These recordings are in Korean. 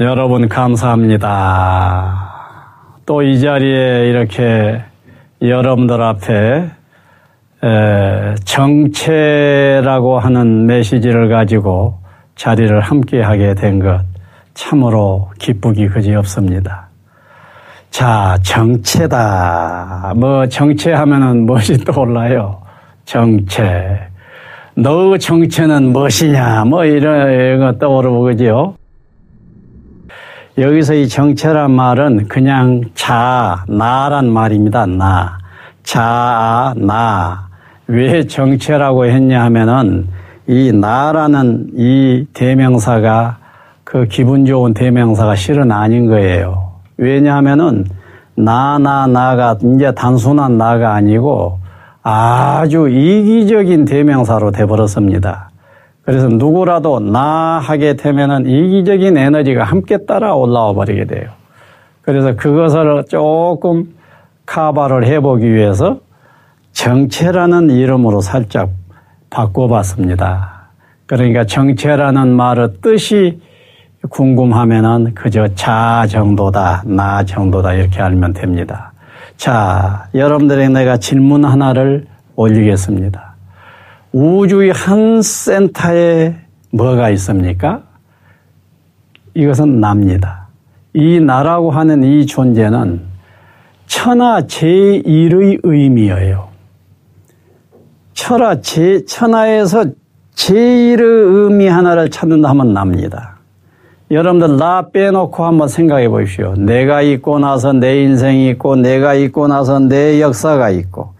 여러분 감사합니다. 또 이 자리에 이렇게 여러분들 앞에 정체라고 하는 메시지를 가지고 자리를 함께 하게 된 것 참으로 기쁘기 그지 없습니다. 자, 정체다. 뭐 정체하면은 무엇이 떠올라요? 정체. 너 정체는 무엇이냐? 뭐 이런 거 떠오르고 그죠? 여기서 이 정체란 말은 그냥 자, 나란 말입니다. 나. 자, 나. 왜 정체라고 했냐 하면은 이 나라는 이 대명사가 그 기분 좋은 대명사가 실은 아닌 거예요. 왜냐하면은 나, 나, 나가 이제 단순한 나가 아니고 아주 이기적인 대명사로 돼버렸습니다. 그래서 누구라도 나 하게 되면은 이기적인 에너지가 함께 따라 올라와 버리게 돼요. 그래서 그것을 조금 카바를 해보기 위해서 정체라는 이름으로 살짝 바꿔봤습니다. 그러니까 정체라는 말의 뜻이 궁금하면은 그저 자 정도다, 나 정도다 이렇게 알면 됩니다. 자, 여러분들에게 내가 질문 하나를 올리겠습니다. 우주의 한 센터에 뭐가 있습니까? 이것은 납니다. 이 나라고 하는 이 존재는 천하 제1의 의미예요. 천하 제, 천하에서 제1의 의미 하나를 찾는다 하면 납니다. 여러분들 나 빼놓고 한번 생각해 보십시오. 내가 있고 나서 내 인생이 있고 내가 있고 나서 내 역사가 있고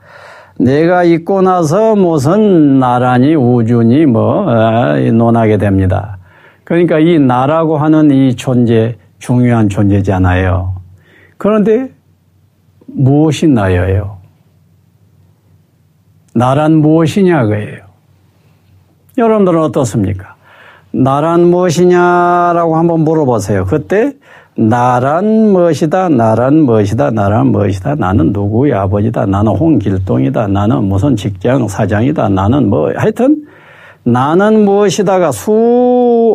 내가 있고 나서 무슨 나라니 우주니 뭐 아, 논하게 됩니다. 그러니까 이 나라고 하는 이 존재 중요한 존재잖아요. 그런데 무엇이 나예요? 나란 무엇이냐 그예요. 여러분들은 어떻습니까? 나란 무엇이냐라고 한번 물어보세요. 그때 나란 무엇이다, 나란 무엇이다, 나란 무엇이다, 나는 누구의 아버지다, 나는 홍길동이다, 나는 무슨 직장 사장이다, 나는 뭐, 하여튼, 나는 무엇이다가 수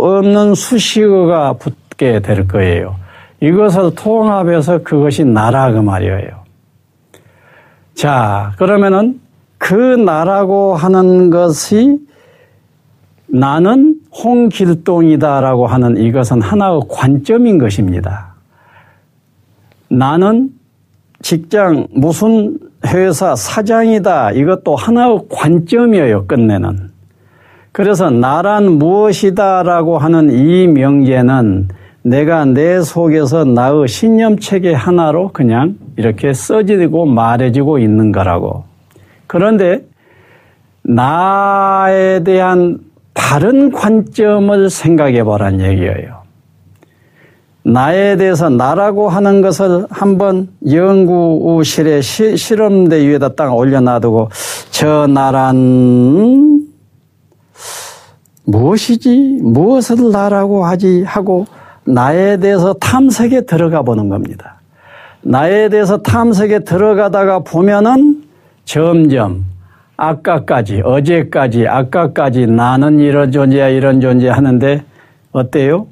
없는 수식어가 붙게 될 거예요. 이것을 통합해서 그것이 나라 그 말이에요. 자, 그러면은 그 나라고 하는 것이 나는 홍길동이다라고 하는 이것은 하나의 관점인 것입니다. 나는 직장 무슨 회사 사장이다. 이것도 하나의 관점이에요. 끝내는. 그래서 나란 무엇이다라고 하는 이 명제는 내가 내 속에서 나의 신념 체계 하나로 그냥 이렇게 써지고 말해지고 있는 거라고. 그런데 나에 대한 다른 관점을 생각해 보란 얘기예요. 나에 대해서 나라고 하는 것을 한번 연구실에 시, 실험대 위에다 딱 올려놔두고 저 나란 무엇이지 무엇을 나라고 하지 하고 나에 대해서 탐색에 들어가 보는 겁니다. 나에 대해서 탐색에 들어가다가 보면은 점점 아까까지, 어제까지, 아까까지 나는 이런 존재야, 이런 존재 하는데 어때요?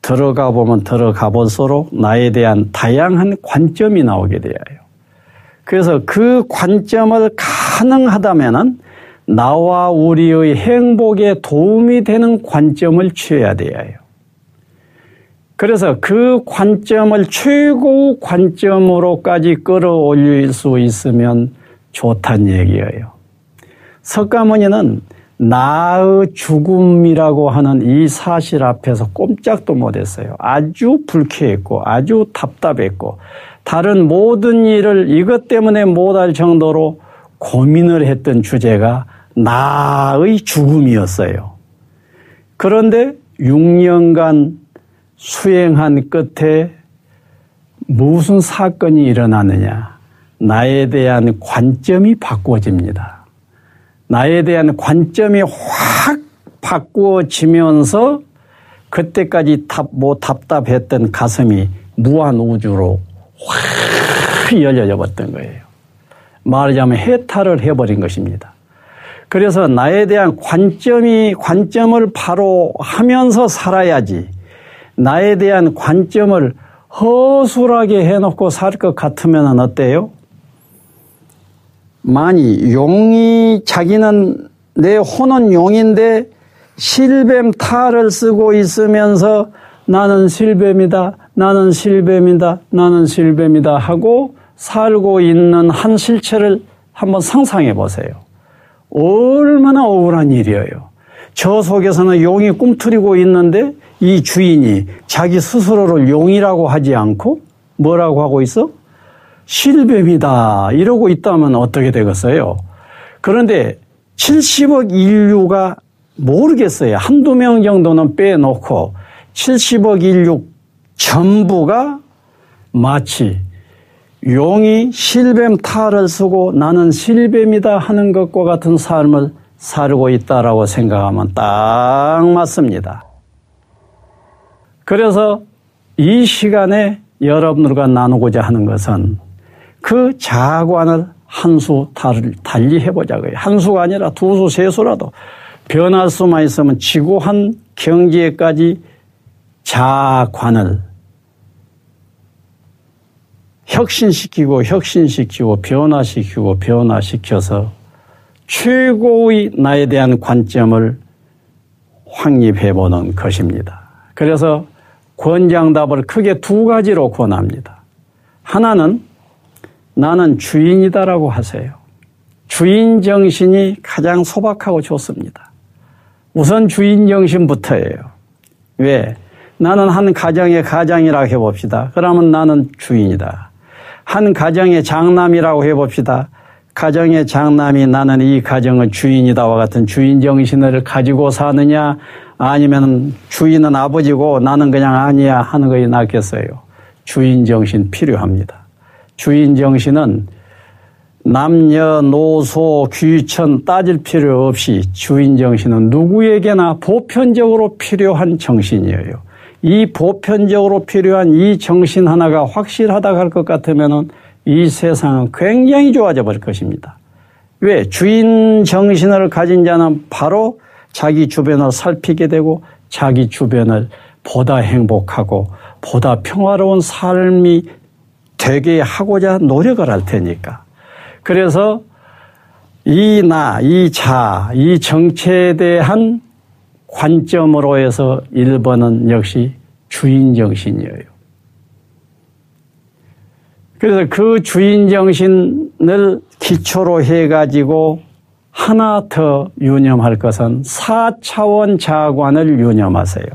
들어가 보면 들어가 볼수록 나에 대한 다양한 관점이 나오게 돼요. 그래서 그 관점을 가능하다면은 나와 우리의 행복에 도움이 되는 관점을 취해야 돼요. 그래서 그 관점을 최고 관점으로까지 끌어올릴 수 있으면 좋단 얘기예요. 석가모니는 나의 죽음이라고 하는 이 사실 앞에서 꼼짝도 못했어요. 아주 불쾌했고 아주 답답했고 다른 모든 일을 이것 때문에 못할 정도로 고민을 했던 주제가 나의 죽음이었어요. 그런데 6년간 수행한 끝에 무슨 사건이 일어나느냐. 나에 대한 관점이 바꿔집니다. 나에 대한 관점이 확 바꾸어지면서 그때까지 답, 뭐 답답했던 가슴이 무한 우주로 확 열려져 버렸던 거예요. 말하자면 해탈을 해버린 것입니다. 그래서 나에 대한 관점이, 관점을 바로 하면서 살아야지 나에 대한 관점을 허술하게 해놓고 살 것 같으면 어때요? 만이 용이 자기는 내 혼은 용인데 실뱀 탈을 쓰고 있으면서 나는 실뱀이다, 나는 실뱀이다, 나는 실뱀이다 하고 살고 있는 한 실체를 한번 상상해 보세요. 얼마나 억울한 일이에요. 저 속에서는 용이 꿈틀이고 있는데 이 주인이 자기 스스로를 용이라고 하지 않고 뭐라고 하고 있어? 실뱀이다. 이러고 있다면 어떻게 되겠어요? 그런데 70억 인류가 모르겠어요. 한두 명 정도는 빼놓고 70억 인류 전부가 마치 용이 실뱀 탈을 쓰고 나는 실뱀이다 하는 것과 같은 삶을 살고 있다라고 생각하면 딱 맞습니다. 그래서 이 시간에 여러분들과 나누고자 하는 것은 그 자관을 한 수 달리 해보자고요. 한 수가 아니라 두 수, 세 수라도 변할 수만 있으면 지구한 경지에까지 자관을 혁신시키고 혁신시키고 변화시키고 변화시켜서 최고의 나에 대한 관점을 확립해 보는 것입니다. 그래서 권장답을 크게 두 가지로 권합니다. 하나는 나는 주인이다라고 하세요. 주인 정신이 가장 소박하고 좋습니다. 우선 주인 정신부터예요. 왜? 나는 한 가정의 가장이라고 해봅시다. 그러면 나는 주인이다. 한 가정의 장남이라고 해봅시다. 가정의 장남이 나는 이 가정의 주인이다와 같은 주인 정신을 가지고 사느냐 아니면 주인은 아버지고 나는 그냥 아니야 하는 것이 낫겠어요. 주인 정신 필요합니다. 주인 정신은 남녀노소 귀천 따질 필요 없이 주인 정신은 누구에게나 보편적으로 필요한 정신이에요. 이 보편적으로 필요한 이 정신 하나가 확실하다 할것 같으면 이 세상은 굉장히 좋아져 버릴 것입니다. 왜? 주인 정신을 가진 자는 바로 자기 주변을 살피게 되고 자기 주변을 보다 행복하고 보다 평화로운 삶이 되게 하고자 노력을 할 테니까. 그래서 이 나, 이 자, 이 정체에 대한 관점으로 해서 1번은 역시 주인 정신이에요. 그래서 그 주인 정신을 기초로 해가지고 하나 더 유념할 것은 4차원 자관을 유념하세요.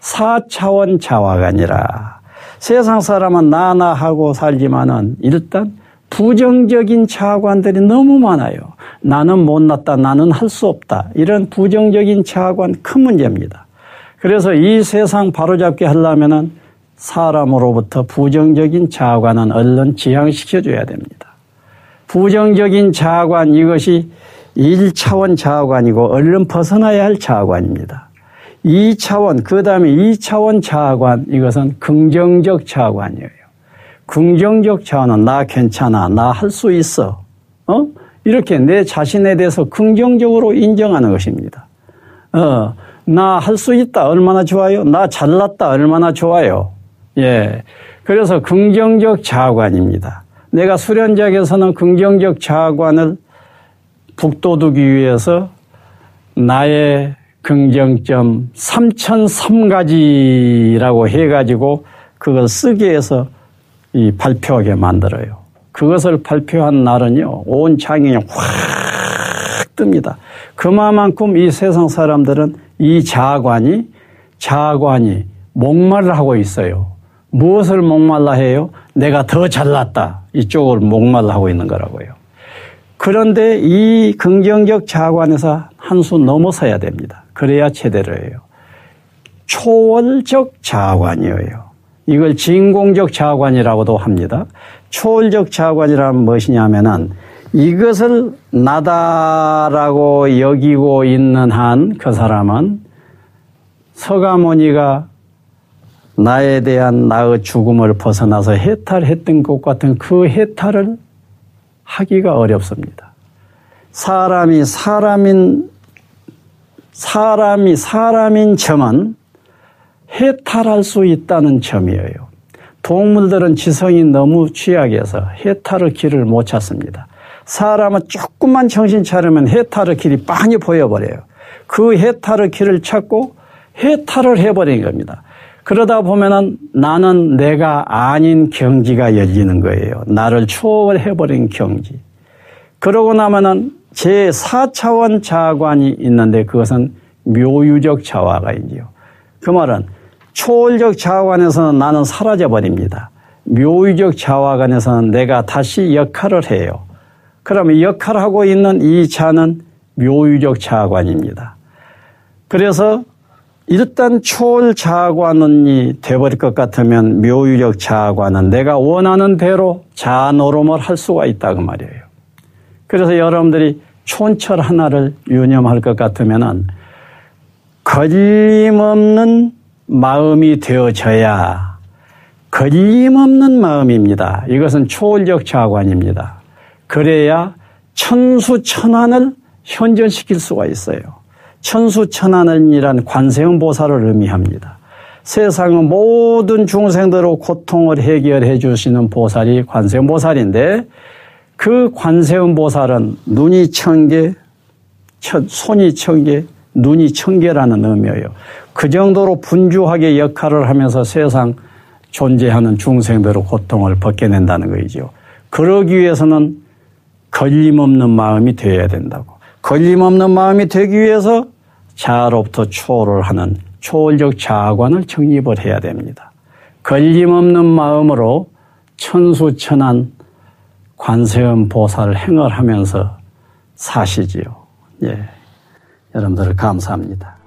4차원 자화가 아니라 세상 사람은 나나 하고 살지만은 일단 부정적인 자관들이 너무 많아요. 나는 못났다. 나는 할 수 없다. 이런 부정적인 자관 큰 문제입니다. 그래서 이 세상 바로잡게 하려면은 사람으로부터 부정적인 자관은 얼른 지향시켜줘야 됩니다. 부정적인 자관 이것이 1차원 자관이고 얼른 벗어나야 할 자관입니다. 2차원, 그 다음에 2차원 자관, 이것은 긍정적 자관이에요. 긍정적 자원은 나 괜찮아, 나 할 수 있어. 어? 이렇게 내 자신에 대해서 긍정적으로 인정하는 것입니다. 어, 나 할 수 있다, 얼마나 좋아요? 나 잘났다, 얼마나 좋아요? 예. 그래서 긍정적 자관입니다. 내가 수련작에서는 긍정적 자관을 북돋우기 위해서 나의 긍정점 3003가지라고 해가지고 그걸 쓰게 해서 이 발표하게 만들어요. 그것을 발표한 날은요, 온 창이 확 뜹니다. 그만큼 이 세상 사람들은 이 자관이, 자관이 목말라 하고 있어요. 무엇을 목말라 해요? 내가 더 잘났다. 이쪽을 목말라 하고 있는 거라고요. 그런데 이 긍정적 자관에서 한 수 넘어서야 됩니다. 그래야 제대로예요. 초월적 자관이에요. 이걸 진공적 자관이라고도 합니다. 초월적 자관이라는 무엇이냐면은 이것을 나다라고 여기고 있는 한 그 사람은 서가모니가 나에 대한 나의 죽음을 벗어나서 해탈했던 것 같은 그 해탈을 하기가 어렵습니다. 사람이 사람인 사람이 사람인 점은 해탈할 수 있다는 점이에요. 동물들은 지성이 너무 취약해서 해탈의 길을 못 찾습니다. 사람은 조금만 정신 차리면 해탈의 길이 빤히 보여버려요. 그 해탈의 길을 찾고 해탈을 해버린 겁니다. 그러다 보면은 나는 내가 아닌 경지가 열리는 거예요. 나를 초월해버린 경지. 그러고 나면은 제 4차원 자관이 있는데 그것은 묘유적 자화가이지요. 그 말은 초월적 자화관에서는 나는 사라져 버립니다. 묘유적 자화관에서는 내가 다시 역할을 해요. 그러면 역할을 하고 있는 이 자는 묘유적 자관입니다. 그래서 일단 초월 자관이 돼버릴 것 같으면 묘유적 자관은 내가 원하는 대로 자노름을 할 수가 있다고 말이에요. 그래서 여러분들이 촌철 하나를 유념할 것 같으면은 거림없는 마음이 되어져야 거림없는 마음입니다. 이것은 초월적 자관입니다. 그래야 천수천안을 현존시킬 수가 있어요. 천수천안이란 관세음 보살을 의미합니다. 세상의 모든 중생들의 고통을 해결해 주시는 보살이 관세음 보살인데 그 관세음 보살은 눈이 천 개, 손이 천 개, 눈이 천 개라는 의미예요. 그 정도로 분주하게 역할을 하면서 세상 존재하는 중생들의 고통을 벗겨낸다는 거이죠. 그러기 위해서는 걸림없는 마음이 되어야 된다고. 걸림없는 마음이 되기 위해서 자아로부터 초월을 하는 초월적 자아관을 정립을 해야 됩니다. 걸림없는 마음으로 천수천안 관세음 보살 행을 하면서 사시지요. 예. 여러분들 감사합니다.